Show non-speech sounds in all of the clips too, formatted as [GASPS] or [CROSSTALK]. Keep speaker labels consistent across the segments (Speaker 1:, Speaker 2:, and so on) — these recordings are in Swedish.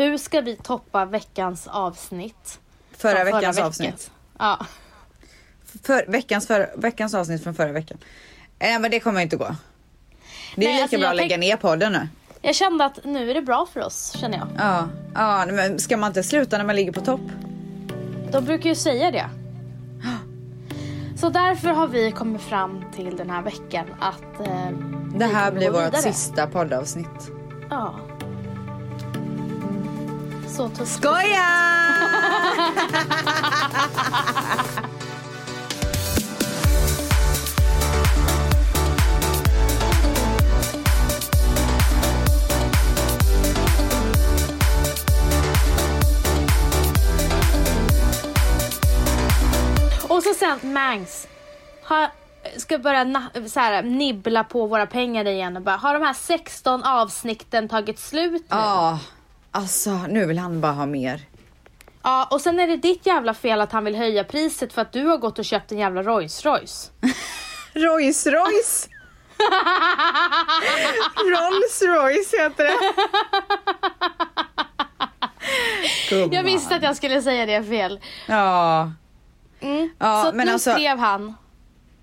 Speaker 1: Hur ska vi toppa veckans avsnitt?
Speaker 2: Förra
Speaker 1: Från
Speaker 2: veckans
Speaker 1: veckan.
Speaker 2: avsnitt.
Speaker 1: Ja.
Speaker 2: För, veckans, för, veckans avsnitt från förra veckan. Eh, men det kommer inte gå. Det är
Speaker 1: Nej,
Speaker 2: lika
Speaker 1: alltså,
Speaker 2: bra att lägga ner podden nu.
Speaker 1: Jag kände att nu är det bra för oss, känner jag.
Speaker 2: Ja, ja men ska man inte sluta när man ligger på topp?
Speaker 1: De brukar ju säga det. Så därför har vi kommit fram till den här veckan att eh,
Speaker 2: Det här blir vårt
Speaker 1: vidare.
Speaker 2: sista poddavsnitt.
Speaker 1: Ja. Så tufft.
Speaker 2: Skoja!
Speaker 1: Och så sen Mangs. Har, ska börja na- så här, nibbla på våra pengar igen och bara, har de här 16 avsnitten tagit slut nu?
Speaker 2: Ja, alltså nu vill han bara ha mer.
Speaker 1: Ja, och sen är det ditt jävla fel att han vill höja priset för att du har gått och köpt en jävla Rolls Royce. [LAUGHS]
Speaker 2: Rolls Royce! [LAUGHS] Rolls Royce heter det. Gumman.
Speaker 1: Jag visste att jag skulle säga det fel.
Speaker 2: Ja,
Speaker 1: Mm.
Speaker 2: Ja,
Speaker 1: så
Speaker 2: men
Speaker 1: nu
Speaker 2: alltså-
Speaker 1: skrev han.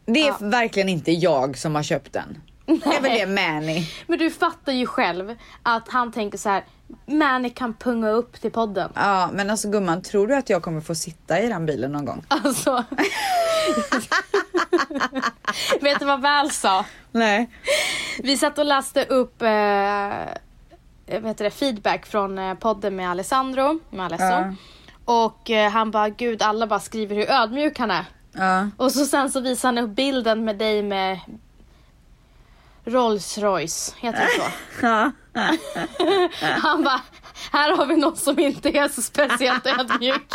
Speaker 2: det är
Speaker 1: Ja.
Speaker 2: verkligen inte jag som har köpt den. Det är väl det Manny.
Speaker 1: Men du fattar ju själv att han tänker så här. Manny kan punga upp till podden.
Speaker 2: Ja, men alltså gumman, tror du att jag kommer få sitta i den bilen någon gång?
Speaker 1: Alltså. [LAUGHS] Vet du vad Väl sa?
Speaker 2: Nej.
Speaker 1: Vi satt och läste upp eh, vad heter det, feedback från eh, podden med Alessandro, med Alesso.
Speaker 2: Ja.
Speaker 1: Och eh, han bara, gud alla bara skriver hur ödmjuk han är.
Speaker 2: Ja.
Speaker 1: Och så sen så visar han upp bilden med dig med Rolls Royce, heter det så?
Speaker 2: Ja. [LAUGHS]
Speaker 1: Han bara, här har vi någon som inte är så speciellt ödmjuk.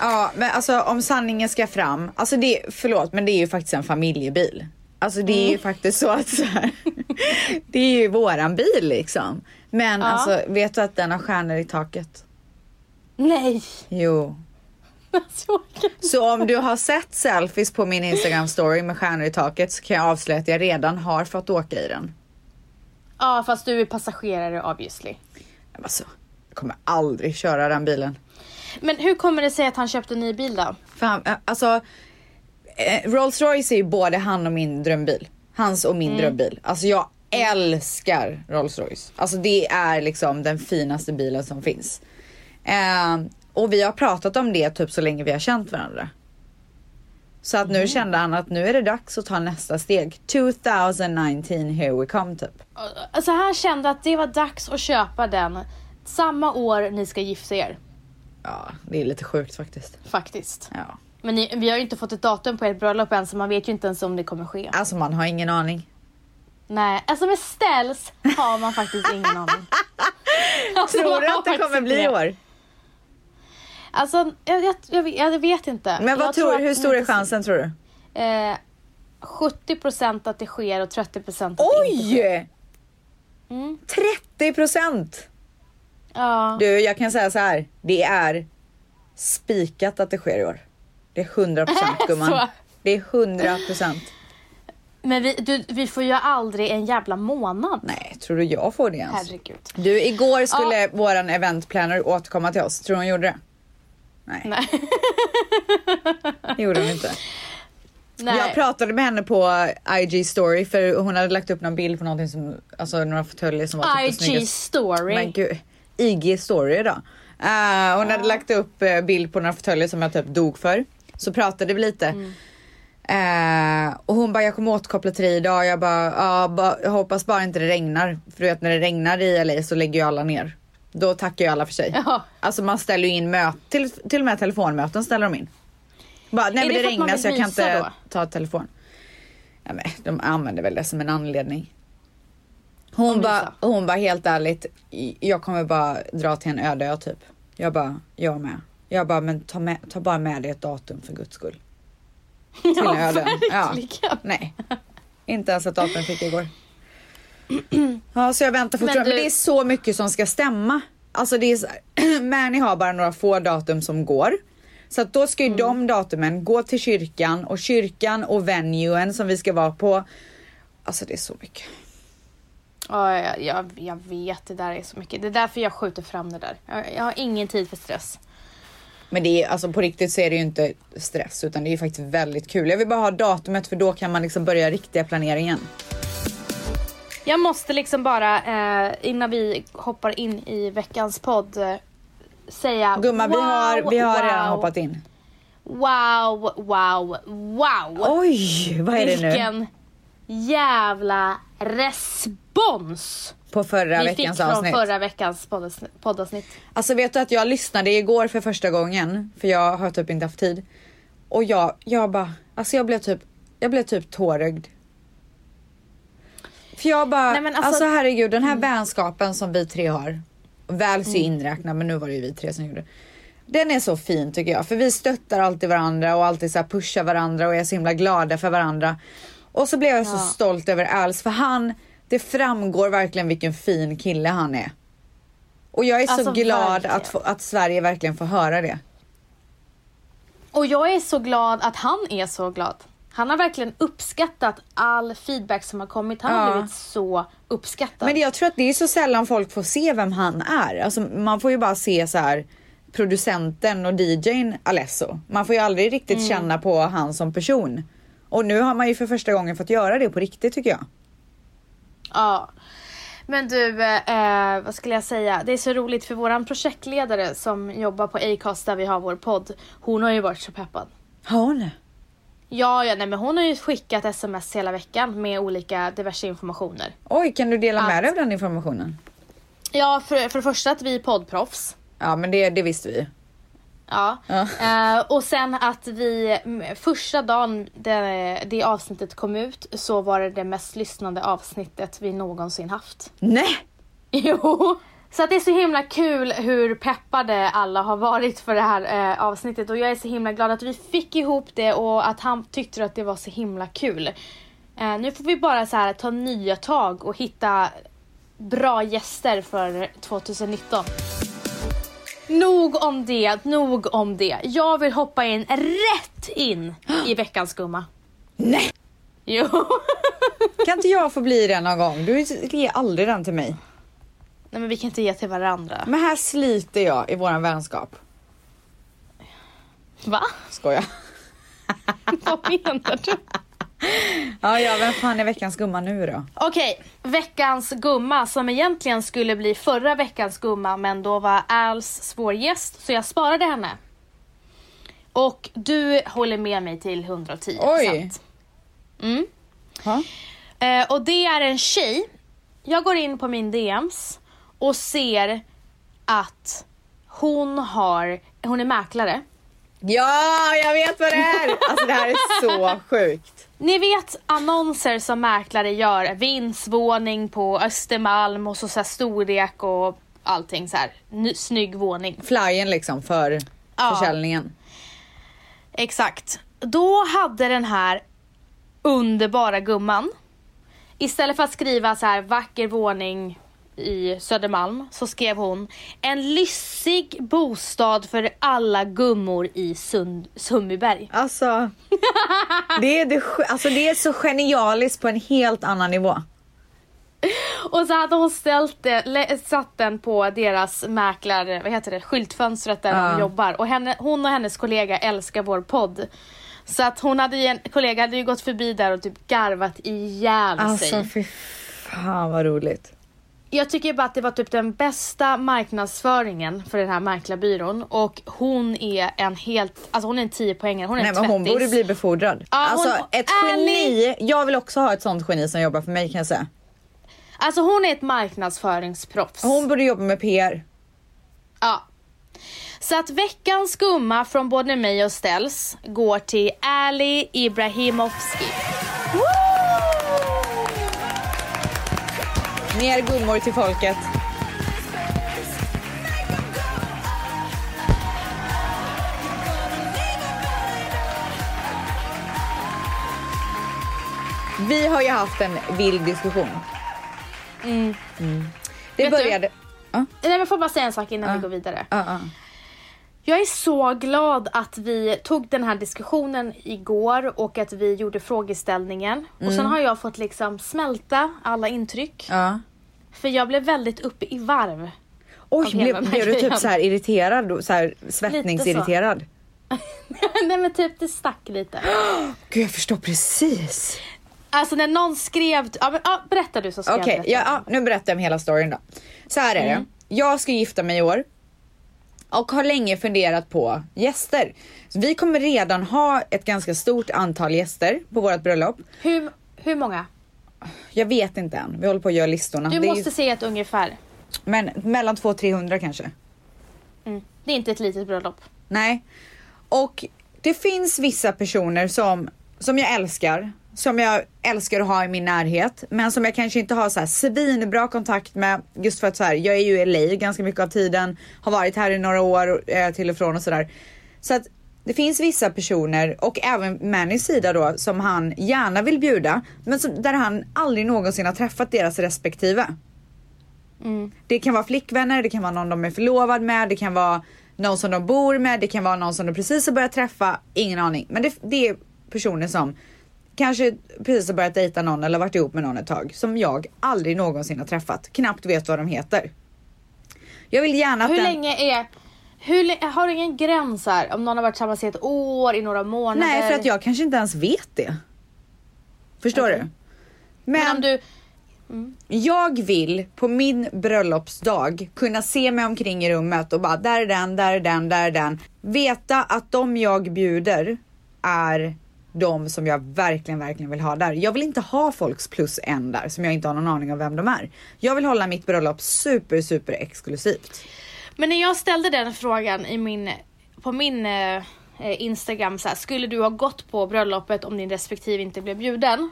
Speaker 2: Ja, men alltså om sanningen ska fram. Alltså det, förlåt, men det är ju faktiskt en familjebil. Alltså det är ju faktiskt så att så här, [LAUGHS] det är ju våran bil liksom. Men
Speaker 1: Ja.
Speaker 2: alltså vet du att den har stjärnor i taket?
Speaker 1: Nej,
Speaker 2: Jo. Så om du har sett selfies på min Instagram story med stjärnor i taket så kan jag avslöja att jag redan har fått åka i den.
Speaker 1: Ja, fast du är passagerare obviously.
Speaker 2: Men Alltså, jag kommer aldrig köra den bilen.
Speaker 1: Men hur kommer det sig att han köpte en ny bil då?
Speaker 2: Fan, eh, alltså eh, Rolls Royce är ju både han och min drömbil. Hans och min drömbil. Alltså jag älskar Rolls Royce. Alltså det är liksom den finaste bilen som finns. Eh, och vi har pratat om det typ så länge vi har känt varandra. Så att nu kände han att nu är det dags att ta nästa steg. 2019 here we come typ.
Speaker 1: Alltså han kände att det var dags att köpa den samma år ni ska gifta er.
Speaker 2: Ja, det är lite sjukt faktiskt.
Speaker 1: Faktiskt.
Speaker 2: Ja.
Speaker 1: Men ni, vi har ju inte fått ett datum på ert bröllop än så man vet ju inte ens om det kommer ske.
Speaker 2: Alltså man har ingen aning.
Speaker 1: Nej, alltså med ställs har man faktiskt ingen aning. [LAUGHS] Alltså,
Speaker 2: Tror du att det kommer bli i år?
Speaker 1: Alltså jag, jag, jag, jag vet inte.
Speaker 2: Men vad tror,
Speaker 1: att
Speaker 2: hur stor är chansen tror du?
Speaker 1: Eh, 70% att det sker och 30% att det inte sker.
Speaker 2: Oj!
Speaker 1: Mm.
Speaker 2: 30 procent!
Speaker 1: Ja.
Speaker 2: Du, jag kan säga så här. Det är spikat att det sker i år. Det är 100 procent [LAUGHS] gumman. Det är 100 procent.
Speaker 1: Men vi, du, vi får ju aldrig en jävla månad.
Speaker 2: Nej, tror du jag får det ens?
Speaker 1: Herregud.
Speaker 2: Du, igår skulle våran eventplaner återkomma till oss. Tror du hon gjorde det? Nej,
Speaker 1: Nej.
Speaker 2: det gjorde hon inte.
Speaker 1: Nej.
Speaker 2: Jag pratade med henne på IG story för hon hade lagt upp någon bild på någonting som, alltså några fåtöljer som var typ
Speaker 1: IG story.
Speaker 2: Men gud, IG story idag. Eh, hon hade lagt upp eh, bild på några fåtöljer som jag typ dog för. Så pratade vi lite. Eh, och hon bara, jag kommer återkoppla till dig idag. Jag bara, ja, ba, jag hoppas bara inte det regnar. För du vet när det regnar i LA så lägger ju alla ner. Då tackar ju alla för sig.
Speaker 1: Ja.
Speaker 2: Alltså man ställer ju in möten, till, till och med telefonmöten ställer de in. Bara, nej
Speaker 1: Är
Speaker 2: men
Speaker 1: det
Speaker 2: det,
Speaker 1: att
Speaker 2: regnar så jag kan inte
Speaker 1: då?
Speaker 2: ta telefon. Ja, men, de använder väl det som en anledning. Hon bara, hon bara helt ärligt, jag kommer bara dra till en öde ö typ. Jag bara, jag med. Jag bara, men ta, med, ta bara med dig ett datum för guds skull. [LAUGHS] Till
Speaker 1: Ja,
Speaker 2: en öde ö. Ja.
Speaker 1: verkligen.
Speaker 2: Nej, inte ens ett datum fick jag igår. Ja, så jag väntar fortfarande. Men,
Speaker 1: du-
Speaker 2: det är så mycket som ska stämma. Alltså det är så här, [CLEARS THROAT] Mani har bara några få datum som går. Så att då ska ju de datumen gå till kyrkan och kyrkan och venuen som vi ska vara på. Alltså det är så mycket.
Speaker 1: Ja, jag, jag, jag vet, det där är så mycket. Det är därför jag skjuter fram det där. Jag, jag har ingen tid för stress.
Speaker 2: Men det är alltså på riktigt så är det ju inte stress utan det är ju faktiskt väldigt kul. Jag vill bara ha datumet för då kan man liksom börja riktiga planeringen.
Speaker 1: Jag måste liksom bara, eh, innan vi hoppar in i veckans podd, eh, säga
Speaker 2: Gumman vi har, vi har
Speaker 1: wow,
Speaker 2: redan hoppat in.
Speaker 1: Wow, wow, wow.
Speaker 2: Oj, vad är det nu?
Speaker 1: Vilken jävla respons
Speaker 2: På förra
Speaker 1: vi
Speaker 2: veckans
Speaker 1: fick från
Speaker 2: avsnitt.
Speaker 1: förra veckans poddavsnitt.
Speaker 2: Alltså vet du att jag lyssnade igår för första gången för jag har typ inte haft tid. Och jag, jag bara, alltså jag blev typ, jag blev typ tårögd. För jag bara,
Speaker 1: Nej,
Speaker 2: alltså,
Speaker 1: alltså-
Speaker 2: herregud den här vänskapen som vi tre har. Väls ju inräknad men nu var det ju vi tre som gjorde det. Den är så fin tycker jag för vi stöttar alltid varandra och alltid så pushar varandra och är så himla glada för varandra. Och så blev jag så
Speaker 1: Ja.
Speaker 2: stolt över Als för han, det framgår verkligen vilken fin kille han är. Och jag är så
Speaker 1: Alltså,
Speaker 2: glad
Speaker 1: verkligen.
Speaker 2: att, få, att Sverige verkligen får höra det.
Speaker 1: Och jag är så glad att han är så glad. Han har verkligen uppskattat all feedback som har kommit. Han har
Speaker 2: Ja.
Speaker 1: blivit så uppskattad.
Speaker 2: Men jag tror att det är så sällan folk får se vem han är. Alltså, man får ju bara se så här producenten och DJn Alesso. Man får ju aldrig riktigt
Speaker 1: Mm.
Speaker 2: känna på han som person. Och nu har man ju för första gången fått göra det på riktigt tycker jag.
Speaker 1: Ja. Men du, eh, vad skulle jag säga? Det är så roligt för våran projektledare som jobbar på Acast där vi har vår podd. Hon har ju varit så peppad.
Speaker 2: Har hon?
Speaker 1: Ja, ja nej, men hon har ju skickat sms hela veckan med olika diverse informationer.
Speaker 2: Oj, kan du dela med dig av den informationen?
Speaker 1: Ja, för, för det första att vi är poddproffs.
Speaker 2: Ja, men det, det visste vi.
Speaker 1: Ja.
Speaker 2: Ja.
Speaker 1: Eh, och sen att vi, första dagen det, det avsnittet kom ut så var det det mest lyssnande avsnittet vi någonsin haft.
Speaker 2: Nej! [LAUGHS]
Speaker 1: Jo! Så att det är så himla kul hur peppade alla har varit för det här eh, avsnittet och jag är så himla glad att vi fick ihop det och att han tyckte att det var så himla kul. Eh, nu får vi bara så här ta nya tag och hitta bra gäster för 2019. Nog om det, nog om det. Jag vill hoppa in rätt in i veckans gumma.
Speaker 2: Nej!
Speaker 1: Jo.
Speaker 2: Kan inte jag få bli den någon gång? Du ger aldrig den till mig.
Speaker 1: Nej men vi kan inte ge till varandra.
Speaker 2: Men här sliter jag i våran vänskap.
Speaker 1: Va?
Speaker 2: Skojar. [LAUGHS]
Speaker 1: Vad menar du?
Speaker 2: Ja, ja, vem fan är veckans gumma nu då?
Speaker 1: Okej, veckans gumma som egentligen skulle bli förra veckans gumma men då var Als svår gäst så jag sparade henne. Och du håller med mig till 110
Speaker 2: Oj.
Speaker 1: Mm.
Speaker 2: Ha?
Speaker 1: Eh, och det är en tjej. Jag går in på min DMs och ser att hon har, hon är mäklare.
Speaker 2: Ja, jag vet vad det är! Alltså det här är så [LAUGHS] sjukt.
Speaker 1: Ni vet annonser som mäklare gör, vindsvåning på Östermalm och så, så här storlek och allting så här. Ny, snygg våning.
Speaker 2: Flyen liksom för
Speaker 1: Ja.
Speaker 2: försäljningen.
Speaker 1: Exakt. Då hade den här underbara gumman istället för att skriva så här vacker våning i Södermalm så skrev hon en lyssig bostad för alla gummor i Sund- Sundbyberg.
Speaker 2: Alltså, det är, det, alltså det är så genialiskt på en helt annan nivå.
Speaker 1: Och så hade hon ställt det, satt den på deras mäklar, vad heter det, skyltfönstret där
Speaker 2: Ja.
Speaker 1: de jobbar. Och henne, hon och hennes kollega älskar vår podd. Så att hon hade en kollega hade ju gått förbi där och typ garvat ihjäl
Speaker 2: Alltså
Speaker 1: sig.
Speaker 2: fy fan vad roligt.
Speaker 1: Jag tycker bara att det var typ den bästa marknadsföringen för den här mäklarbyrån. Och hon är en helt, alltså hon är en 10 poängare. hon är
Speaker 2: Nej
Speaker 1: en
Speaker 2: men hon borde bli befordrad.
Speaker 1: Ja,
Speaker 2: alltså
Speaker 1: hon-
Speaker 2: ett geni. Jag vill också ha ett sånt geni som jobbar för mig kan jag säga.
Speaker 1: Alltså hon är ett marknadsföringsproffs.
Speaker 2: Hon borde jobba med PR.
Speaker 1: Ja. Så att veckans gumma från både mig och Ställs går till Ali Ibrahimovski.
Speaker 2: Mer gummor till folket. Vi har ju haft en vild diskussion.
Speaker 1: Mm.
Speaker 2: Det
Speaker 1: Vet du?
Speaker 2: började... Ja,
Speaker 1: Nej men får bara säga en sak innan
Speaker 2: Ja.
Speaker 1: vi går vidare.
Speaker 2: ja.
Speaker 1: Jag är så glad att vi tog den här diskussionen igår och att vi gjorde frågeställningen. Och sen har jag fått liksom smälta alla intryck. För jag blev väldigt uppe i varv.
Speaker 2: Oj, blev, blev du typ så här irriterad? Så här svettningsirriterad? [LAUGHS]
Speaker 1: Nej men typ det stack lite. [GASPS]
Speaker 2: Gud, jag förstår precis.
Speaker 1: Alltså när någon skrev, ja, men, ja, berätta du så ska
Speaker 2: Okej,
Speaker 1: jag berätta.
Speaker 2: ja, ja, nu berättar jag om hela storyn då. Så här är det. Jag ska gifta mig i år. Och har länge funderat på gäster. Så vi kommer redan ha ett ganska stort antal gäster på vårt bröllop.
Speaker 1: Hur, hur många?
Speaker 2: Jag vet inte än, vi håller på att göra listorna.
Speaker 1: Du
Speaker 2: Det
Speaker 1: måste
Speaker 2: ju,
Speaker 1: se ett ungefär.
Speaker 2: men mellan 200-300 kanske.
Speaker 1: Mm. Det är inte ett litet bröllop.
Speaker 2: Nej. Och det finns vissa personer som, som jag älskar, som jag älskar att ha i min närhet, men som jag kanske inte har så här svinbra kontakt med. Just för att så här, jag är ju i LA ganska mycket av tiden, har varit här i några år eh, till och från och sådär. Så att det finns vissa personer och även Mannys sida då som han gärna vill bjuda, men som, där han aldrig någonsin har träffat deras respektive.
Speaker 1: Mm.
Speaker 2: Det kan vara flickvänner, det kan vara någon de är förlovad med, det kan vara någon som de bor med, det kan vara någon som de precis har börjat träffa, ingen aning. Men det, det är personer som kanske precis har börjat dejta någon eller varit ihop med någon ett tag som jag aldrig någonsin har träffat, knappt vet vad de heter. Jag vill gärna att
Speaker 1: Hur
Speaker 2: den...
Speaker 1: länge är... Hur, har du ingen gräns här? Om någon har varit tillsammans i ett år, i några månader?
Speaker 2: Nej, för att jag kanske inte ens vet det. Förstår
Speaker 1: Okej.
Speaker 2: du?
Speaker 1: Men
Speaker 2: Men
Speaker 1: om du...
Speaker 2: jag vill på min bröllopsdag kunna se mig omkring i rummet och bara där är den, där är den, där är den. Veta att de jag bjuder är de som jag verkligen, verkligen vill ha där. Jag vill inte ha folks plus en där som jag inte har någon aning om vem de är. Jag vill hålla mitt bröllop super, super exklusivt.
Speaker 1: Men när jag ställde den frågan i min, på min eh, Instagram, så här, skulle du ha gått på bröllopet om din respektive inte blev bjuden?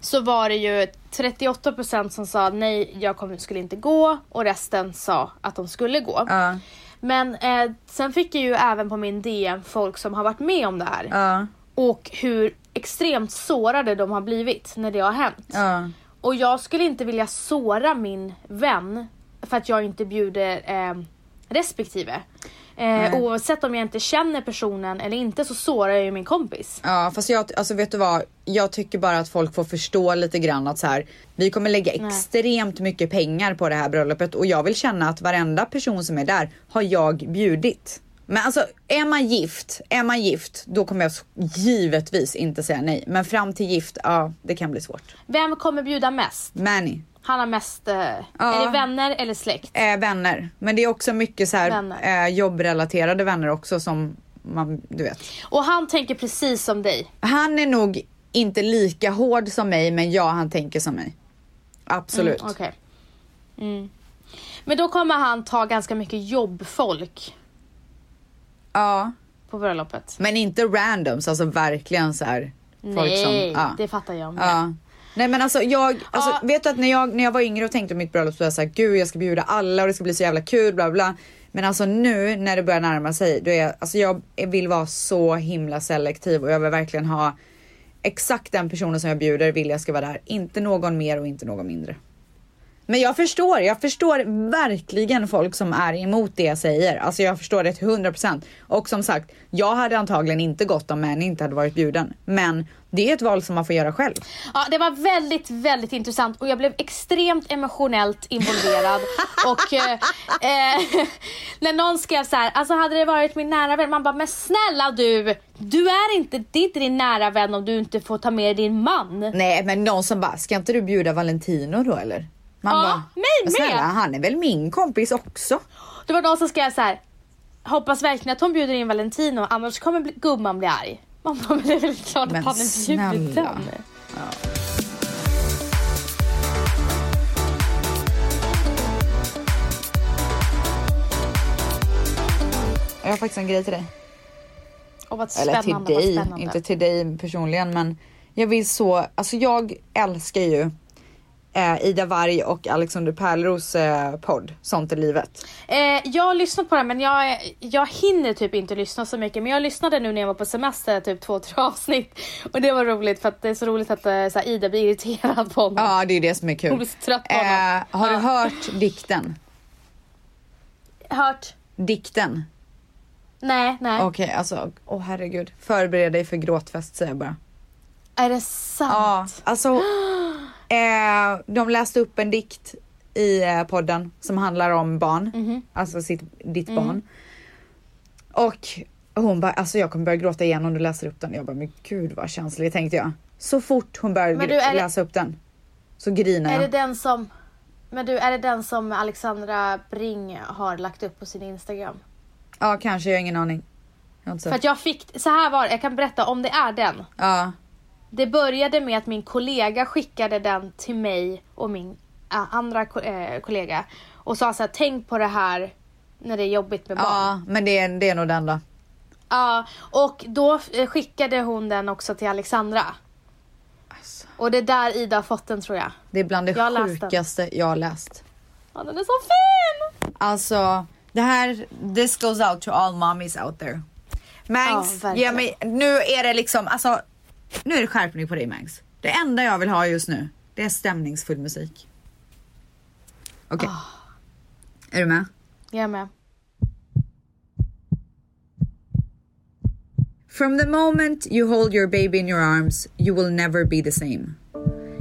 Speaker 1: Så var det ju 38% som sa nej, jag kommer, skulle inte gå och resten sa att de skulle gå.
Speaker 2: Ja,
Speaker 1: Men eh, sen fick jag ju även på min DM folk som har varit med om det här.
Speaker 2: ja,
Speaker 1: Och hur extremt sårade de har blivit när det har hänt.
Speaker 2: ja.
Speaker 1: Och jag skulle inte vilja såra min vän för att jag inte bjuder eh, respektive. Eh, oavsett om jag inte känner personen eller inte så sårar jag ju min kompis.
Speaker 2: Ja fast jag, alltså vet du vad? Jag tycker bara att folk får förstå lite grann att så här, vi kommer lägga
Speaker 1: Nej.
Speaker 2: extremt mycket pengar på det här bröllopet och jag vill känna att varenda person som är där har jag bjudit. Men alltså är man gift, är man gift, då kommer jag givetvis inte säga nej. Men fram till gift, ja det kan bli svårt.
Speaker 1: Vem kommer bjuda mest?
Speaker 2: Manny,
Speaker 1: Han har mest, eh, är det vänner eller släkt?
Speaker 2: eh, vänner. Men det är också mycket så här eh, jobbrelaterade vänner också som man, du vet.
Speaker 1: Och han tänker precis som dig.
Speaker 2: Han är nog inte lika hård som mig men ja han tänker som mig. Absolut.
Speaker 1: Mm, Okej. Mm. Men då kommer han ta ganska mycket jobbfolk
Speaker 2: Ja.
Speaker 1: på bröllopet.
Speaker 2: Men inte randoms, alltså verkligen så här. Folk
Speaker 1: Nej,
Speaker 2: som, ja.
Speaker 1: det fattar jag med.
Speaker 2: ja. Nej men alltså jag, alltså,
Speaker 1: Ja.
Speaker 2: vet du att när jag, när jag var yngre och tänkte på mitt bröllop så var jag såhär, gud jag ska bjuda alla och det ska bli så jävla kul bla bla. Men alltså nu när det börjar närma sig, då är jag, alltså jag vill vara så himla selektiv och jag vill verkligen ha exakt den personen som jag bjuder vill jag ska vara där. Inte någon mer och inte någon mindre. Men jag förstår, jag förstår verkligen folk som är emot det jag säger. Alltså jag förstår det till 100%. Och som sagt, jag hade antagligen inte gått om Manny inte hade varit bjuden. Men det är ett val som man får göra själv.
Speaker 1: Ja, det var väldigt, väldigt intressant och jag blev extremt emotionellt involverad. [LAUGHS] och eh, eh, [LAUGHS] när någon skrev så här, alltså hade det varit min nära vän, man bara, men snälla du, du är inte, det är inte din nära vän om du inte får ta med din man.
Speaker 2: Nej men någon som bara, ska inte du bjuda Valentino då eller? Man
Speaker 1: Ja,
Speaker 2: bara,
Speaker 1: mig
Speaker 2: "Men Snälla,
Speaker 1: med."
Speaker 2: han är väl min kompis också?
Speaker 1: Det var någon som skrev så här, hoppas verkligen att hon bjuder in Valentino, annars kommer bli, gumman bli arg. Man bara, men det är väl klart
Speaker 2: Men
Speaker 1: att han är bjuden.
Speaker 2: snälla. Jag har faktiskt en grej till dig.
Speaker 1: Vad
Speaker 2: Eller till dig, inte till dig personligen men jag vill så, alltså jag älskar ju eh, Ida Warg och Alexander Pärleros eh, podd Sånt är livet.
Speaker 1: Eh, jag har lyssnat på den men jag, jag hinner typ inte lyssna så mycket. Men jag lyssnade nu när jag var på semester, typ två, tre [LAUGHS] avsnitt. Och det var roligt för att det är så roligt att eh, så Ida blir irriterad på honom.
Speaker 2: Ja det är det som är
Speaker 1: Hon
Speaker 2: kul.
Speaker 1: blir så trött på honom.
Speaker 2: Eh, har du hört dikten?
Speaker 1: Hört?
Speaker 2: Dikten?
Speaker 1: Nej, nej.
Speaker 2: Okej, alltså åh herregud. Förbered dig för gråtfest säger jag bara.
Speaker 1: Är det sant?
Speaker 2: Ja, alltså. [GASPS] [GASPS] Eh, de läste upp en dikt i eh, podden som handlar om barn.
Speaker 1: Mhm.
Speaker 2: Alltså sitt, ditt barn. Och hon bara, alltså jag kommer börja gråta igen om du läser upp den. Jag bara, men gud vad känslig tänkte jag. Så fort hon började
Speaker 1: du, är det-
Speaker 2: läsa upp den så grinar
Speaker 1: Är
Speaker 2: jag.
Speaker 1: det den som... Men du, är det den som Alexandra Bring har lagt upp på sin Instagram?
Speaker 2: Ja, kanske, jag har ingen aning. Jag har
Speaker 1: För att jag fick, så här var det, jag kan berätta om det är den.
Speaker 2: Ja,
Speaker 1: Det började med att min kollega skickade den till mig och min äh, andra eh, kollega och sa så här, tänk på det här när det är jobbigt med barn.
Speaker 2: ja, men det är, det är nog den då.
Speaker 1: Ja, och då eh, skickade hon den också till Alexandra.
Speaker 2: Alltså,
Speaker 1: Och det är där Ida har fått den tror jag.
Speaker 2: det är bland det
Speaker 1: Jag
Speaker 2: sjukaste jag har läst.
Speaker 1: Ja, den är så fin!
Speaker 2: Alltså, det här, this goes out to all mommies out there. Mangs,
Speaker 1: Ja,
Speaker 2: ge mig, nu är det liksom, alltså, nu är det skärpning på dig Mangs. Det enda jag vill ha just nu, det är stämningsfull musik. Okej.
Speaker 1: Ah.
Speaker 2: Är du med?
Speaker 1: Jag är med.
Speaker 2: From the moment you hold your baby in your arms, you will never be the same.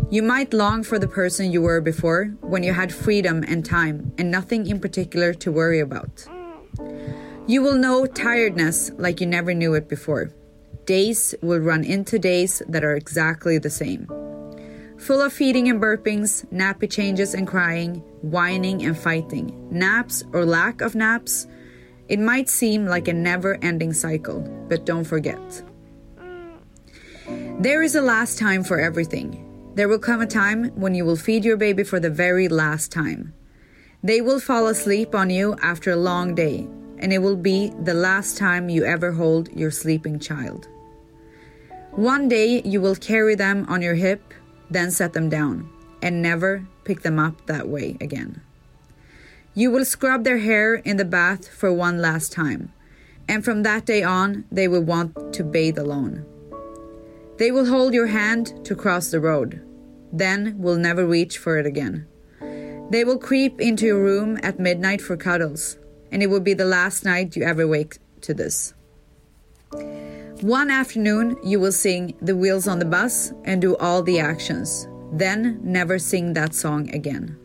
Speaker 2: You might long for the person you were before when you had freedom and time and nothing in particular to worry about. You will know tiredness like you never knew it before. Days will run into days that are exactly the same. Full of feeding and burpings, nappy changes and crying, whining and fighting, naps or lack of naps. It might seem like a never ending cycle, but don't forget. There is a last time for everything. There will come a time when you will feed your baby for the very last time. They will fall asleep on you after a long day, and it will be the last time you ever hold your sleeping child. One day you will carry them on your hip, then set them down, and never pick them up that way again. You will scrub their hair in the bath for one last time, and from that day on, they will want to bathe alone. They will hold your hand to cross the road, then will never reach for it again. They will creep into your room at midnight for cuddles, and it will be the last night you ever wake to this. One afternoon, you will sing The Wheels on the Bus and do all the actions, then never sing that song again.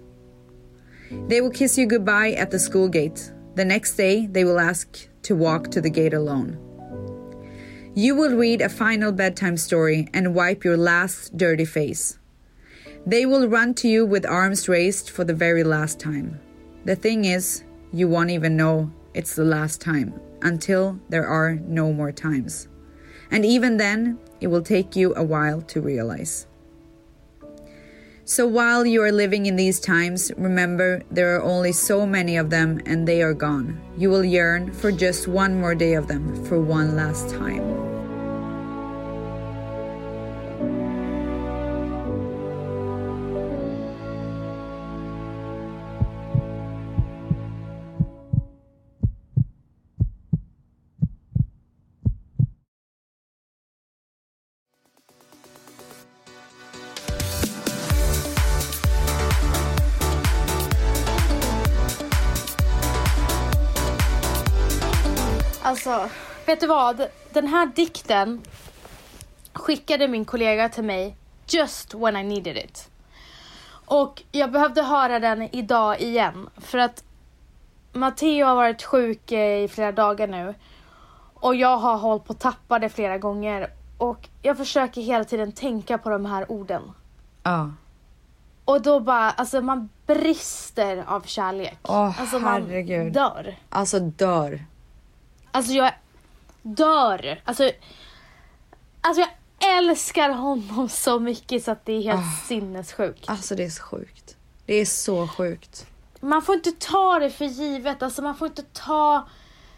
Speaker 2: They will kiss you goodbye at the school gate. The next day, they will ask to walk to the gate alone. You will read a final bedtime story and wipe your last dirty face. They will run to you with arms raised for the very last time. The thing is, you won't even know it's the last time until there are no more times. And even then, it will take you a while to realize. So while you are living in these times, remember there are only so many of them and they are gone. You will yearn for just one more day of them for one last time.
Speaker 1: Alltså, vet du vad? Den här dikten skickade min kollega till mig just when I needed it. Och jag behövde höra den idag igen för att Matteo har varit sjuk i flera dagar nu och jag har hållit på att tappa det flera gånger och jag försöker hela tiden tänka på de här orden.
Speaker 2: Ja.
Speaker 1: Och då bara, alltså man brister av kärlek.
Speaker 2: Åh,
Speaker 1: alltså man
Speaker 2: herregud.
Speaker 1: dör.
Speaker 2: Alltså dör.
Speaker 1: Alltså jag dör. Alltså, alltså jag älskar honom [LAUGHS] så mycket så att det är helt
Speaker 2: Ah.
Speaker 1: sinnessjukt.
Speaker 2: Alltså det är så sjukt. Det är så sjukt.
Speaker 1: Man får inte ta det för givet. Alltså man får inte ta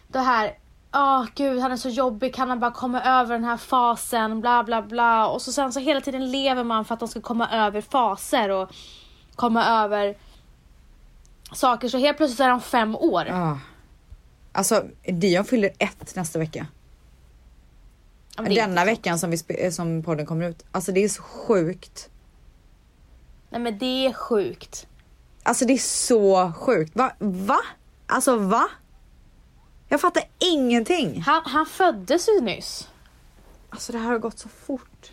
Speaker 1: det här Åh gud, han är så jobbig, kan han bara komma över den här fasen, bla bla bla. Och så sen så hela tiden lever man för att de ska komma över faser och komma över saker. Så helt plötsligt är de fem år.
Speaker 2: Ja. Alltså Dion fyller ett nästa vecka. Denna veckan som, vi spe- som podden kommer ut. Alltså det är så sjukt.
Speaker 1: Nej men det är sjukt.
Speaker 2: Alltså det är så sjukt. Va? Va? Alltså va? Jag fattar ingenting.
Speaker 1: Han, han föddes ju nyss.
Speaker 2: Alltså det här har gått så fort.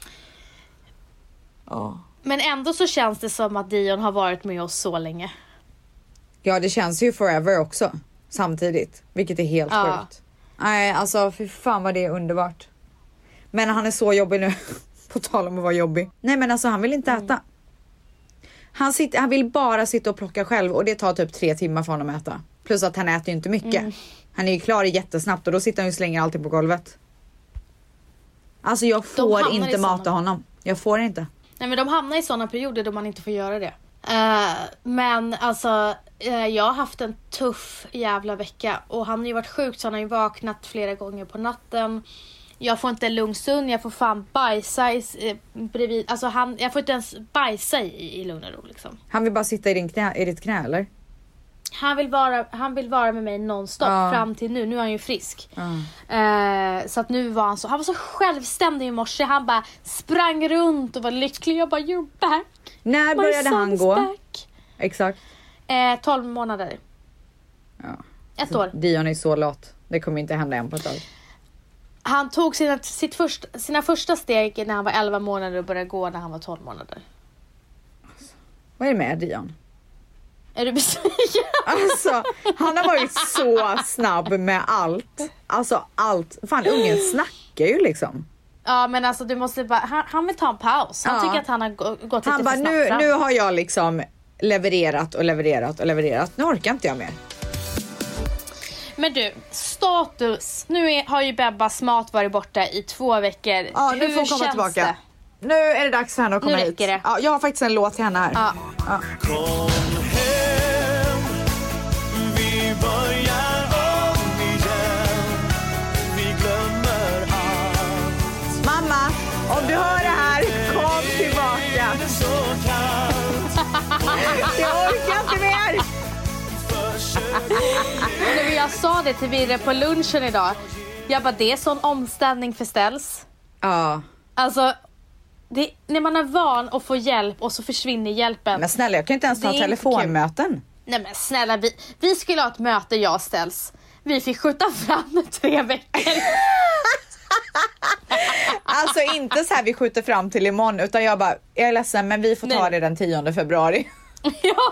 Speaker 2: Ja.
Speaker 1: Men ändå så känns det som att Dion har varit med oss så länge.
Speaker 2: Ja, det känns ju forever också samtidigt, vilket är helt
Speaker 1: Ja.
Speaker 2: sjukt. Nej, alltså fy fan vad det är underbart. Men han är så jobbig nu. [LAUGHS] På tal om att vara jobbig. Nej, men alltså han vill inte
Speaker 1: Mm.
Speaker 2: äta. Han, sitter, han vill bara sitta och plocka själv och det tar typ tre timmar för honom att äta. Plus att han äter ju inte mycket.
Speaker 1: Mm.
Speaker 2: Han är ju klar jättesnabbt och då sitter han ju och slänger allting på golvet. Alltså jag får inte
Speaker 1: såna-
Speaker 2: mata honom. Jag får inte.
Speaker 1: Nej men de hamnar i sådana perioder då man inte får göra det. Eh, men alltså, eh, jag har haft en tuff jävla vecka och han har ju varit sjuk så han har ju vaknat flera gånger på natten. Jag får inte lugn stund, jag får fan bajsa i, eh, bredvid, alltså han, jag får inte ens bajsa i, i lugn och ro liksom.
Speaker 2: Han vill bara sitta i, din knä, i ditt knä eller?
Speaker 1: Han vill vara, han vill vara med mig nonstop
Speaker 2: Ja.
Speaker 1: fram till nu, nu är han ju frisk. Eh, så att nu var han så, han var så självständig i morse. Han bara sprang runt och var lycklig. Jag bara you're back.
Speaker 2: När
Speaker 1: My
Speaker 2: började han gå?
Speaker 1: Back.
Speaker 2: Exakt.
Speaker 1: Eh, 12 månader.
Speaker 2: Ja.
Speaker 1: Ett år.
Speaker 2: Dion är så lat. Det kommer inte hända än på ett tag.
Speaker 1: Han tog sina, sitt först, sina första steg när han var 11 månader och började gå när han var 12 månader.
Speaker 2: Vad är det med Dion?
Speaker 1: Är du besviken? [LAUGHS]
Speaker 2: Alltså, han har varit så snabb med allt. Alltså allt. Fan, ungen snackar ju liksom.
Speaker 1: Ja men alltså du måste bara, han, han vill ta en paus. Han
Speaker 2: Ja.
Speaker 1: tycker att han har gå- gått
Speaker 2: Han
Speaker 1: lite
Speaker 2: bara,
Speaker 1: för snabbt
Speaker 2: nu,
Speaker 1: fram.
Speaker 2: nu har jag liksom levererat och levererat och levererat. Nu orkar inte jag mer.
Speaker 1: Men du, status. Nu är, har ju Bebbas mat varit borta i två veckor.
Speaker 2: Ja, nu
Speaker 1: Hur
Speaker 2: får hon komma tillbaka.
Speaker 1: det?
Speaker 2: Nu är det dags för henne att komma
Speaker 1: Nu
Speaker 2: hit.
Speaker 1: det.
Speaker 2: Ja, jag har faktiskt en låt till henne här.
Speaker 1: Ja.
Speaker 2: Ja. Jag
Speaker 1: sa det till Virre på lunchen idag. Jag bara, det är sån omställning för ställs.
Speaker 2: Ja,
Speaker 1: Alltså, det, när man är van att få hjälp och så försvinner hjälpen.
Speaker 2: men snälla jag kan inte ens ta telefonmöten.
Speaker 1: Nej men snälla, vi, vi skulle ha ett möte jag och ställs. Vi fick skjuta fram tre veckor. [LAUGHS]
Speaker 2: Alltså inte så här vi skjuter fram till imorgon utan jag bara, jag är ledsen men vi får ta
Speaker 1: Nej.
Speaker 2: det den 10 februari. [LAUGHS]
Speaker 1: ja.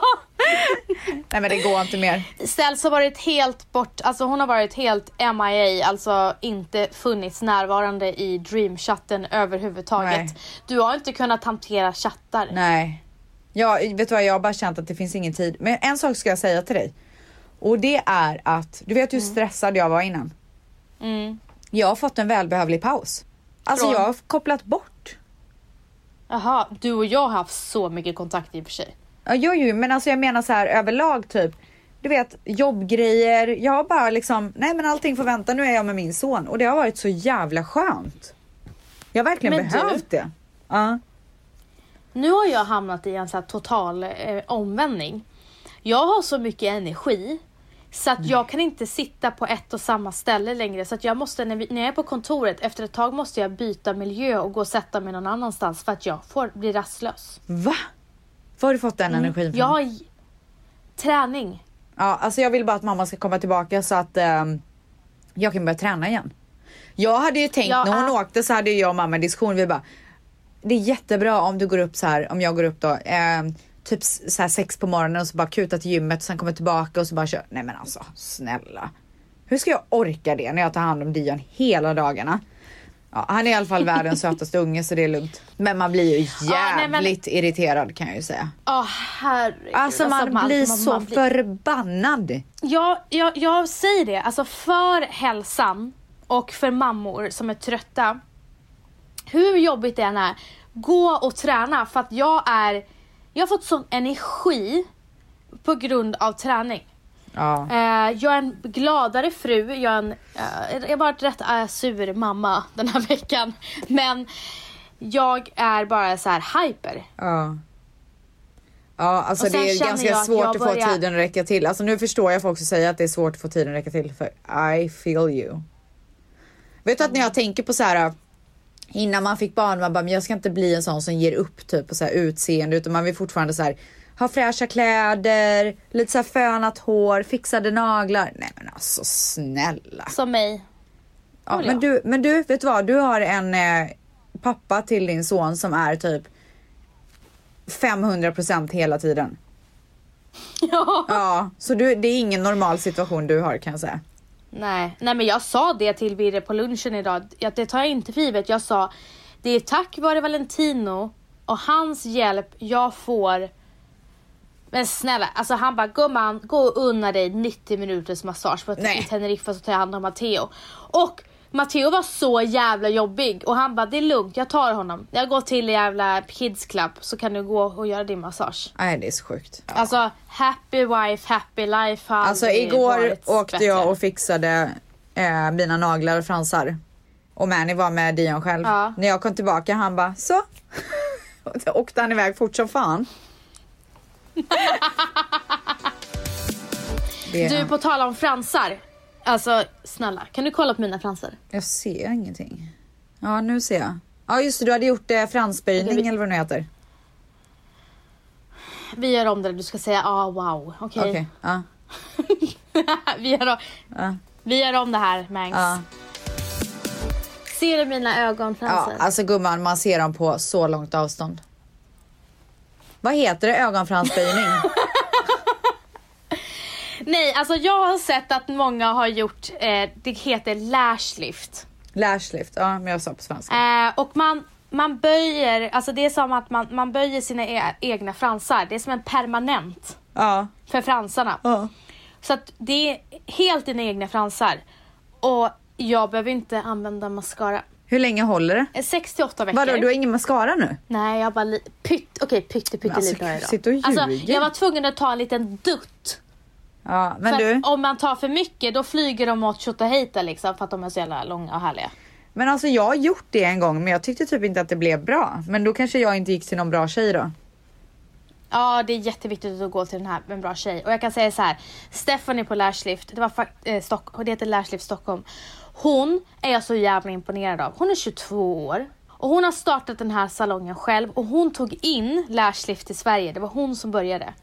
Speaker 2: Nej men det går inte mer.
Speaker 1: Ställs har varit helt bort, alltså hon har varit helt MIA, alltså inte funnits närvarande i dreamchatten överhuvudtaget.
Speaker 2: Nej.
Speaker 1: Du har inte kunnat hantera chattar.
Speaker 2: Nej. Ja, vet du vad, jag har bara känt att det finns ingen tid. Men en sak ska jag säga till dig. Och det är att, du vet hur stressad jag var innan.
Speaker 1: Mm.
Speaker 2: Jag har fått en välbehövlig paus. Alltså
Speaker 1: Från?
Speaker 2: jag har kopplat bort.
Speaker 1: Jaha, du och jag har haft så mycket kontakt i och för sig.
Speaker 2: Ja, jo, jo, men alltså jag menar så här överlag typ. Du vet jobbgrejer. Jag har bara liksom, nej men allting får vänta. Nu är jag med min son och det har varit så jävla skönt. Jag har verkligen
Speaker 1: Men du-
Speaker 2: behövt det. Ja.
Speaker 1: Nu har jag hamnat i en så total eh, omvändning. Jag har så mycket energi så att jag kan inte sitta på ett och samma ställe längre. Så att jag måste, när, vi, när jag är på kontoret, efter ett tag måste jag byta miljö och gå och sätta mig någon annanstans för att jag får bli rastlös.
Speaker 2: Va? Var har du fått den energin från?
Speaker 1: Jag träning.
Speaker 2: Ja, alltså jag vill bara att mamma ska komma tillbaka så att ehm, jag kan börja träna igen. Jag hade ju tänkt
Speaker 1: Ja,
Speaker 2: när hon
Speaker 1: äh.
Speaker 2: åkte så hade jag och mamma en diskussion. Vi bara, det är jättebra om du går upp så här, om jag går upp då, ehm, typ så här sex på morgonen och så bara kutar till gymmet och sen kommer tillbaka och så bara kör. Nej men alltså snälla. Hur ska jag orka det när jag tar hand om Dion hela dagarna? Ja, han är i alla fall världens [LAUGHS] sötaste unge så det är lugnt. Men man blir ju
Speaker 1: Ja, nej, men-
Speaker 2: jävligt irriterad kan jag ju säga.
Speaker 1: Åh herregud.
Speaker 2: Alltså man blir så
Speaker 1: man blir-
Speaker 2: förbannad.
Speaker 1: Ja, jag, jag säger det. Alltså för hälsan och för mammor som är trötta. Hur jobbigt det än är, gå och träna för att jag är... Jag har fått sån energi på grund av träning.
Speaker 2: Ja.
Speaker 1: Eh, jag är en gladare fru, jag, är en, eh, jag har varit rätt äh, sur mamma den här veckan. Men jag är bara så här hyper.
Speaker 2: Ja. Ja, alltså det är ganska
Speaker 1: att
Speaker 2: svårt att få
Speaker 1: börjar-
Speaker 2: tiden att räcka till. Alltså nu förstår jag folk som säger att det är svårt att få tiden att räcka till för I feel you. Vet du att när jag tänker på så här innan man fick barn, man bara, men jag ska inte bli en sån som ger upp typ på så här utseende utan man vill fortfarande så här ha fräscha kläder, lite så här fönat hår, fixade naglar. Nej men alltså snälla.
Speaker 1: Som mig.
Speaker 2: Ja, men,
Speaker 1: jag.
Speaker 2: du, men du, vet du vad? Du har en eh, pappa till din son som är typ 500% hela tiden. [LAUGHS]
Speaker 1: Ja.
Speaker 2: Ja, så du, det är ingen normal situation du har kan jag säga.
Speaker 1: Nej. Nej men jag sa det till Birre på lunchen idag. Att det tar jag inte för givet. Jag sa det är tack vare Valentino och hans hjälp jag får men snälla, alltså han bara gumman gå och unna dig 90 minuters massage för att
Speaker 2: Nej.
Speaker 1: i Teneriffa så tar jag hand om Matteo. Och Matteo var så jävla jobbig och han bara det är lugnt jag tar honom. Jag går till jävla kids club så kan du gå och göra din massage.
Speaker 2: Nej, det är så sjukt.
Speaker 1: Alltså happy wife, happy life har
Speaker 2: Alltså igår åkte
Speaker 1: bättre.
Speaker 2: jag och fixade eh, mina naglar och fransar. Och Manny var med Dion själv.
Speaker 1: Ja.
Speaker 2: När jag kom tillbaka han bara så. [LAUGHS] Och åkte han iväg fort som fan. Det,
Speaker 1: Du på tal om fransar. Alltså snälla, kan du kolla på mina fransar?
Speaker 2: Jag ser ingenting. Ja nu ser jag. Ja just det, du hade gjort eh, fransböjning
Speaker 1: Okej, vi-
Speaker 2: eller vad det nu heter.
Speaker 1: Vi gör om det, du ska säga ah wow. Okej.
Speaker 2: Okej. Ja. [LAUGHS]
Speaker 1: vi, gör om,
Speaker 2: Ja.
Speaker 1: vi gör om det här Mangs.
Speaker 2: Ja.
Speaker 1: Ser du mina
Speaker 2: ja,
Speaker 1: ögonfransar?
Speaker 2: alltså gumman man ser dem på så långt avstånd. Vad heter det? Ögonfransböjning? [LAUGHS]
Speaker 1: Nej, alltså jag har sett att många har gjort, eh, det heter lash lift.
Speaker 2: Lashlift. Ja men jag sa på svenska.
Speaker 1: Eh, och man, man böjer, alltså det är som att man, man böjer sina e- egna fransar. Det är som en permanent
Speaker 2: Ja.
Speaker 1: för fransarna.
Speaker 2: Ja.
Speaker 1: Så att det är helt dina egna fransar. Och jag behöver inte använda mascara.
Speaker 2: Hur länge håller det?
Speaker 1: Eh, 6 till 8 veckor.
Speaker 2: Vadå, du har ingen mascara nu?
Speaker 1: Nej, jag bara li- pytt, okej pytte pytte
Speaker 2: Men alltså,
Speaker 1: lite har jag idag.
Speaker 2: sitt och ljuger.
Speaker 1: Alltså, jag var tvungen att ta en liten dutt.
Speaker 2: Ja, men
Speaker 1: för
Speaker 2: du.
Speaker 1: om man tar för mycket då flyger de åt tjotahejta liksom för att de är så jävla långa och härliga.
Speaker 2: Men alltså jag har gjort det en gång men jag tyckte typ inte att det blev bra. Men då kanske jag inte gick till någon bra tjej då.
Speaker 1: Ja, det är jätteviktigt att gå till den här en bra tjej. Och jag kan säga så här. Stephanie på Lashlift, det var fakt- eh, Stock- det heter Lashlift Stockholm. Hon är jag så jävla imponerad av. Hon är 22 år. Och hon har startat den här salongen själv och hon tog in Lashlift i Sverige. Det var hon som började.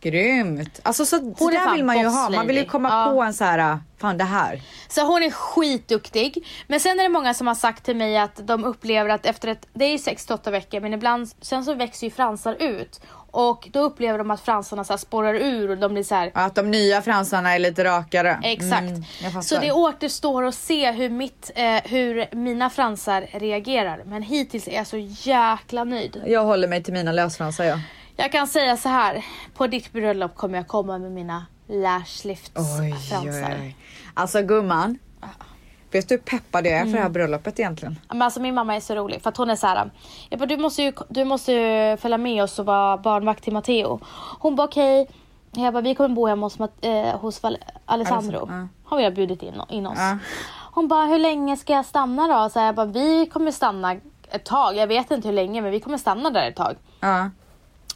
Speaker 2: Grymt! Alltså så, så
Speaker 1: Hon är
Speaker 2: där vill man ju ha. Man vill ju komma
Speaker 1: Ja.
Speaker 2: på en så här, fan det här.
Speaker 1: Så hon är skitduktig. Men sen är det många som har sagt till mig att de upplever att efter ett, det är ju 6-8 veckor men ibland, sen så växer ju fransar ut. Och då upplever de att fransarna så här spårar ur och de blir så här
Speaker 2: Att de nya fransarna är lite rakare.
Speaker 1: Exakt.
Speaker 2: Mm,
Speaker 1: så det återstår att se hur, mitt, eh, hur mina fransar reagerar. Men hittills är jag så jäkla nöjd.
Speaker 2: Jag håller mig till mina lösfransar jag.
Speaker 1: Jag kan säga så här. På ditt bröllop kommer jag komma med mina lashlifts fransar.
Speaker 2: oj, oj. Alltså gumman. Vet du hur peppad jag är för det här bröllopet egentligen?
Speaker 1: Men alltså min mamma är så rolig för att hon är så här. Jag bara, du måste ju, du måste ju följa med oss och vara barnvakt till Matteo. Hon bara okej. Jag bara, vi kommer bo hemma hos, eh, hos Val- Alessandro.
Speaker 2: Ja.
Speaker 1: Har vi bjudit in, in oss.
Speaker 2: Ja.
Speaker 1: Hon bara, hur länge ska jag stanna då? Så jag bara, vi kommer stanna ett tag. Jag vet inte hur länge men vi kommer stanna där ett tag.
Speaker 2: Ja.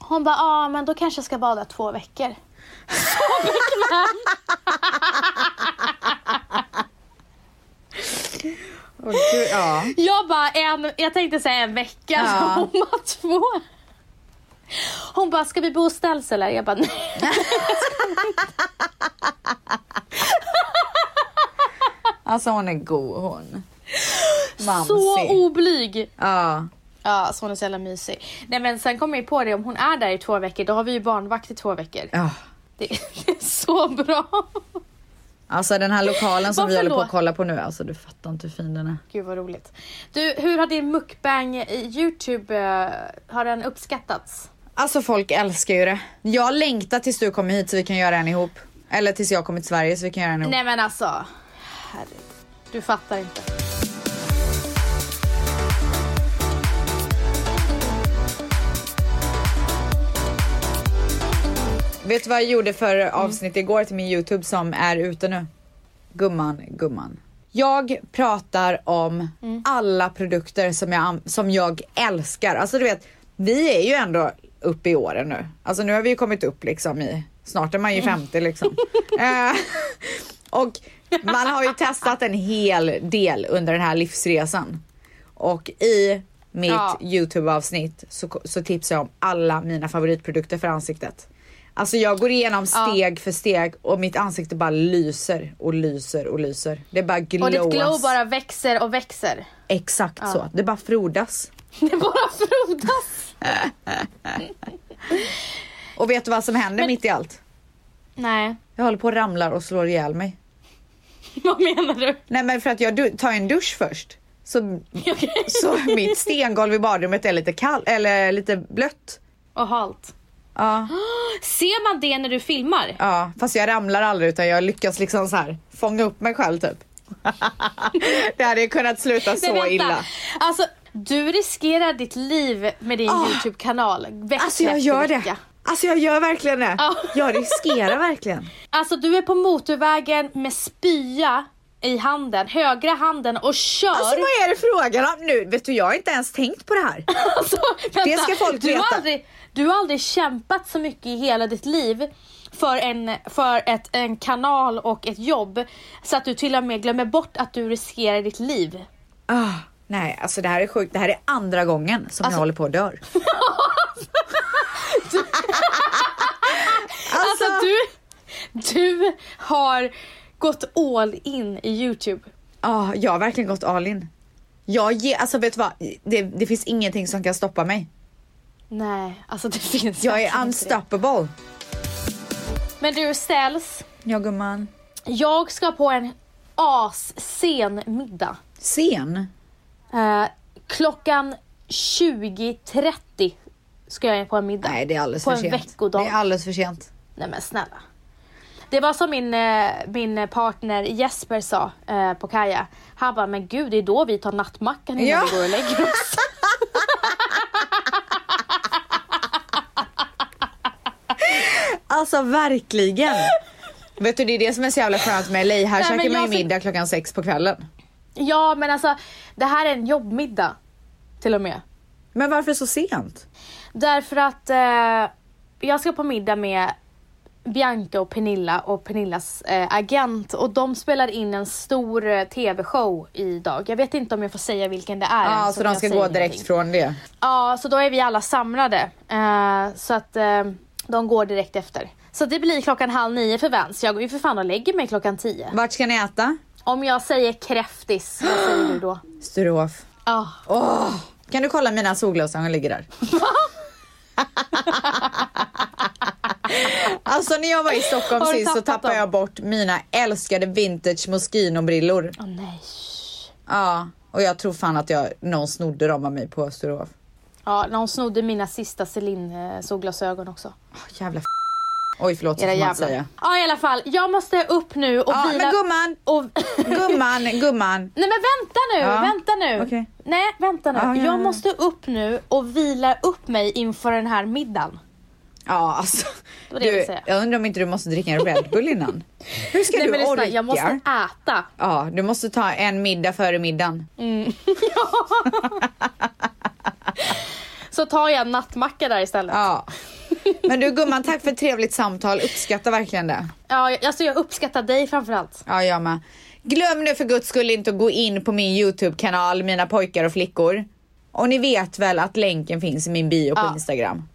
Speaker 1: Hon bara, ja ah, men då kanske jag ska där två veckor. [LAUGHS] Så bekväm.
Speaker 2: Du, ja.
Speaker 1: Jag bara, en, jag tänkte säga en vecka.
Speaker 2: Ja.
Speaker 1: Hon bara, två. Hon bara, ska vi bo hos ställs eller? Jag bara, nej. [LAUGHS]
Speaker 2: Alltså hon är god hon. Mamsi.
Speaker 1: Så oblyg.
Speaker 2: Ja.
Speaker 1: Ja, så hon är så jävla mysig. Nej men sen kom jag på det, om hon är där i två veckor, då har vi ju barnvakt i två veckor.
Speaker 2: ja.
Speaker 1: Det, [LAUGHS] det är så bra.
Speaker 2: Alltså den här lokalen som vi
Speaker 1: Varför
Speaker 2: håller på att kolla på nu, alltså du fattar inte hur fin den är.
Speaker 1: Gud vad roligt. Du, hur har din mukbang i Youtube, eh, har den uppskattats?
Speaker 2: Alltså folk älskar ju det. Jag längtar tills du kommer hit så vi kan göra en ihop. Eller tills jag kommer till Sverige så vi kan göra en ihop.
Speaker 1: Nej men alltså, herregud. Du fattar inte.
Speaker 2: Vet du vad jag gjorde för
Speaker 1: Mm.
Speaker 2: avsnitt igår till min Youtube som är ute nu? Gumman, gumman. Jag pratar om
Speaker 1: Mm.
Speaker 2: alla produkter som jag, som jag älskar. Alltså du vet, vi är ju ändå uppe i åren nu. Alltså nu har vi ju kommit upp liksom i, snart är man
Speaker 1: Mm.
Speaker 2: ju 50 liksom. [LAUGHS] Eh, och man har ju testat en hel del under den här livsresan. Och i mitt
Speaker 1: Ja.
Speaker 2: Youtube-avsnitt så, så tipsar jag om alla mina favoritprodukter för ansiktet. Alltså jag går igenom
Speaker 1: Ja.
Speaker 2: steg för steg och mitt ansikte bara lyser och lyser och lyser. Det bara glowas.
Speaker 1: Och ditt glow bara växer och växer.
Speaker 2: Exakt så. Det bara frodas. [LAUGHS]
Speaker 1: Det bara frodas. [LAUGHS]
Speaker 2: Och vet du vad som händer
Speaker 1: Men-
Speaker 2: mitt i allt?
Speaker 1: Nej,
Speaker 2: Jag håller på att ramlar och slår ihjäl mig. [LAUGHS]
Speaker 1: vad menar du?
Speaker 2: Nej men för att jag tar en dusch först. Så, så mitt stengolv i badrummet är lite kallt eller lite blött.
Speaker 1: Och halt.
Speaker 2: Ja,
Speaker 1: Ser man det när du filmar?
Speaker 2: ja, fast jag ramlar aldrig utan jag lyckas liksom så här fånga upp mig själv typ. [LAUGHS] det hade ju kunnat sluta så
Speaker 1: vänta.
Speaker 2: illa.
Speaker 1: Alltså, du riskerar ditt liv med din Youtube-kanal vecka
Speaker 2: Alltså jag gör det. Alltså jag gör verkligen det.
Speaker 1: Ja.
Speaker 2: Jag riskerar verkligen.
Speaker 1: Alltså du är på motorvägen med spya i handen, högra handen och kör.
Speaker 2: Alltså vad är det frågan om nu? Vet du jag har inte ens tänkt på det här. [LAUGHS]
Speaker 1: Alltså, vänta.
Speaker 2: Det ska folk
Speaker 1: du
Speaker 2: veta.
Speaker 1: Har aldrig, du har aldrig kämpat så mycket i hela ditt liv för, en, för ett, en kanal och ett jobb så att du till och med glömmer bort att du riskerar ditt liv.
Speaker 2: Ah, nej alltså det här är sjukt. Det här är andra gången som jag
Speaker 1: Alltså-
Speaker 2: håller på att dör. [LAUGHS] [LAUGHS]
Speaker 1: Alltså du, du har gått all in i Youtube.
Speaker 2: Ja, jag har verkligen gått all in. Jag ger, alltså vet du vad? Det, det finns ingenting som kan stoppa mig.
Speaker 1: Nej, alltså det [LAUGHS] finns
Speaker 2: Jag är
Speaker 1: det.
Speaker 2: unstoppable.
Speaker 1: Men du ställs,
Speaker 2: Ja gumman.
Speaker 1: jag ska på en assen middag.
Speaker 2: Sen?
Speaker 1: Eh, klockan 20.30 ska jag på en middag.
Speaker 2: Nej det är alldeles
Speaker 1: På
Speaker 2: för
Speaker 1: en
Speaker 2: sent.
Speaker 1: veckodag.
Speaker 2: Det är alldeles för sent.
Speaker 1: Nej men snälla. Det var som min, eh, min partner Jesper sa eh, på Kaja. Han bara, men gud det är då vi tar nattmackan innan
Speaker 2: Ja.
Speaker 1: vi går och lägger oss. [LAUGHS]
Speaker 2: Alltså verkligen. Vet du det är det som är så jävla skönt med LA. Här
Speaker 1: Nej,
Speaker 2: käkar man ju middag klockan sex på kvällen.
Speaker 1: ja men alltså det här är en jobbmiddag. Till och med.
Speaker 2: Men varför så sent?
Speaker 1: Därför att eh, jag ska på middag med Bianca och Pernilla och Pernillas eh, agent och de spelar in en stor eh, tv-show idag. Jag vet inte om jag får säga vilken det är.
Speaker 2: Ja, så
Speaker 1: kan
Speaker 2: de ska gå direkt
Speaker 1: ingenting.
Speaker 2: från det.
Speaker 1: Ja, så då är vi alla samlade. Eh, så att eh, de går direkt efter. Så det blir klockan halv nio för Vans. Jag går ju för fan och lägger mig klockan tio.
Speaker 2: Vart ska ni äta?
Speaker 1: Om jag säger kräftis, vad säger du då?
Speaker 2: Sturehof.
Speaker 1: Ja.
Speaker 2: Åh, kan du kolla mina solglasögon ligger där? [LAUGHS] alltså när jag var i Stockholm sist så tappade
Speaker 1: dem?
Speaker 2: jag bort mina älskade vintage Moschino-brillor.
Speaker 1: Åh nej.
Speaker 2: Ja, och jag tror fan att jag, någon snodde dem av mig på Sturehof.
Speaker 1: Ja, någon snodde mina sista Celine solglasögon också.
Speaker 2: Åh, jävla f- Oj förlåt, så
Speaker 1: Era
Speaker 2: får man säga.
Speaker 1: Ja i alla fall, jag måste upp nu och
Speaker 2: Ja,
Speaker 1: vila.
Speaker 2: men gumman,
Speaker 1: och... [LAUGHS]
Speaker 2: gumman, gumman.
Speaker 1: Nej men vänta nu,
Speaker 2: Ja.
Speaker 1: vänta nu.
Speaker 2: Okej.
Speaker 1: Nej vänta nu.
Speaker 2: Ja, ja.
Speaker 1: Jag måste upp nu och vila upp mig inför den här middagen.
Speaker 2: Ja alltså.
Speaker 1: Det var det jag
Speaker 2: Du,
Speaker 1: säga.
Speaker 2: jag undrar om inte du måste dricka en Red Bull innan? Hur ska [LAUGHS]
Speaker 1: Nej
Speaker 2: du
Speaker 1: men
Speaker 2: orka?
Speaker 1: jag måste äta.
Speaker 2: Ja, du måste ta en middag före middagen. [LAUGHS]
Speaker 1: Så tar jag en nattmacka där istället.
Speaker 2: Ja. Men du gumman, tack för ett trevligt samtal. Uppskattar verkligen det.
Speaker 1: Ja, jag- alltså jag uppskattar dig framförallt.
Speaker 2: Ja, jag med. Glöm nu för guds skull inte att gå in på min Youtube-kanal, Mina pojkar och flickor. Och ni vet väl att länken finns i min bio på
Speaker 1: Ja.
Speaker 2: Instagram.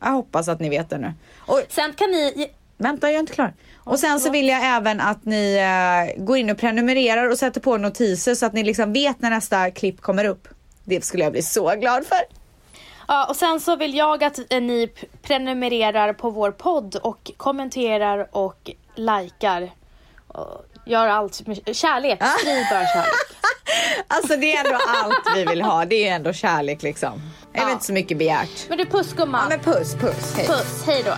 Speaker 2: Jag hoppas att ni vet det nu. Och
Speaker 1: Sen kan ni...
Speaker 2: vänta, jag är inte klar. Och sen så vill jag även att ni eh, går in och prenumererar och sätter på notiser så att ni liksom vet när nästa klipp kommer upp. Det skulle jag bli så glad för.
Speaker 1: Ja, och sen så vill jag att eh, ni prenumererar på vår podd och kommenterar och likar. Gör allt med kärlek. Sprid bara kärlek. [LAUGHS]
Speaker 2: Alltså det är ändå allt vi vill ha. Det är ändå kärlek liksom. Det är
Speaker 1: Ja.
Speaker 2: inte så mycket begärt.
Speaker 1: Men du puss
Speaker 2: Ja
Speaker 1: gumman.
Speaker 2: men puss, puss. Hej.
Speaker 1: Puss, hej då.